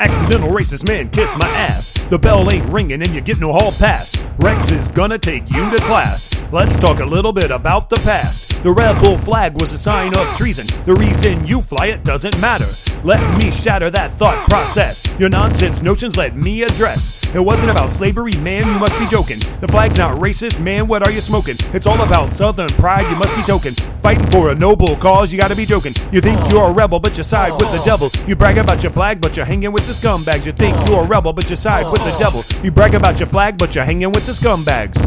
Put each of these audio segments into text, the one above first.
Accidental racist man kiss my ass. The bell ain't ringing and you get no hall pass. Rex is gonna take you to class. Let's talk a little bit about the past. The rebel flag was a sign of treason. The reason you fly it doesn't matter. Let me shatter that thought process. Your nonsense notions let me address. It wasn't about slavery, man, you must be joking. The flag's not racist, man, what are you smoking? It's all about southern pride, you must be joking. Fighting for a noble cause, you gotta be joking. You think you're a rebel, but you side with the devil. You brag about your flag, but you're hanging with the scumbags. You think you're a rebel, but you side with the devil. You brag about your flag, but you're hanging with the scumbags.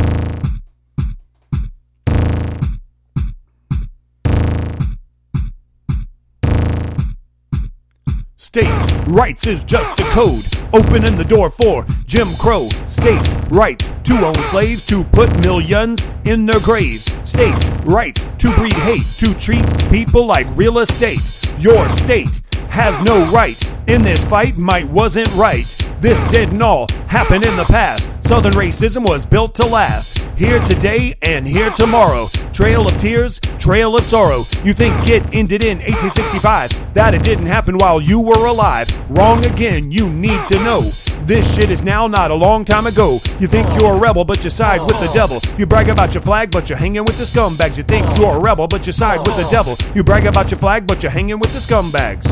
States rights is just a code, opening the door for Jim Crow. States rights to own slaves, to put millions in their graves. States rights to breed hate, to treat people like real estate. Your state has no right in this fight. Might wasn't right. This didn't all happen in the past. Southern racism was built to last. Here today and here tomorrow. Trail of tears, trail of sorrow. You think it ended in 1865, that it didn't happen while you were alive. Wrong again, you need to know. This shit is now not a long time ago. You think you're a rebel, but you side with the devil. You brag about your flag, but you're hanging with the scumbags. You think you're a rebel, but you side with the devil. You brag about your flag, but you're hanging with the scumbags.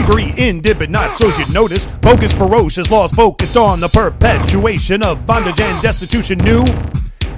Slavery ended, but not so you'd notice. Bogus, ferocious laws focused on the perpetuation of bondage and destitution. New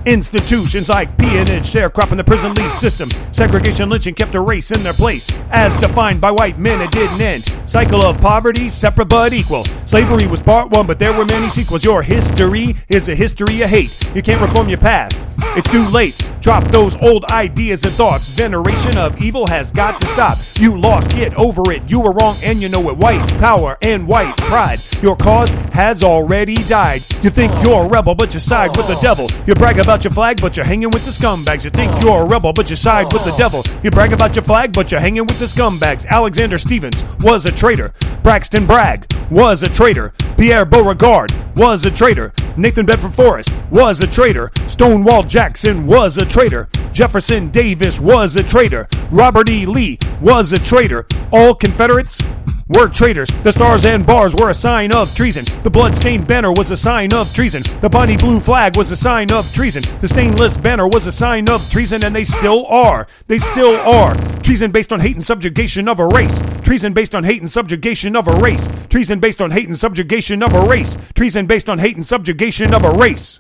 institutions like peonage, sharecropping, the prison lease system, segregation, lynching kept a race in their place. As defined by white men, it didn't end. Cycle of poverty, separate but equal. Slavery was part one, but there were many sequels. Your history is a history of hate. You can't reform your past. It's too late. Drop those old ideas and thoughts. Veneration of evil has got to stop. You lost, get over it. You were wrong and you know it. White power and white pride. Your cause has already died. You think you're a rebel, but you side with the devil. You brag about your flag, but you're hanging with the scumbags. You think you're a rebel, but you side with the devil. You brag about your flag, but you're hanging with the scumbags. Alexander Stephens was a traitor. Braxton Bragg was a traitor. Pierre Beauregard was a traitor. Nathan Bedford Forrest was a traitor. Stonewall Jackson was a traitor. Jefferson Davis was a traitor. Robert E. Lee was a traitor. All Confederates were traitors. The stars and bars were a sign of treason. The blood-stained banner was a sign of treason. The bonnie blue flag was a sign of treason. The stainless banner was a sign of treason, and they still are. They still are. Treason based on hate and subjugation of a race. Treason based on hate and subjugation of a race. Treason based on hate and subjugation of a race. Treason based on hate and subjugation of a race.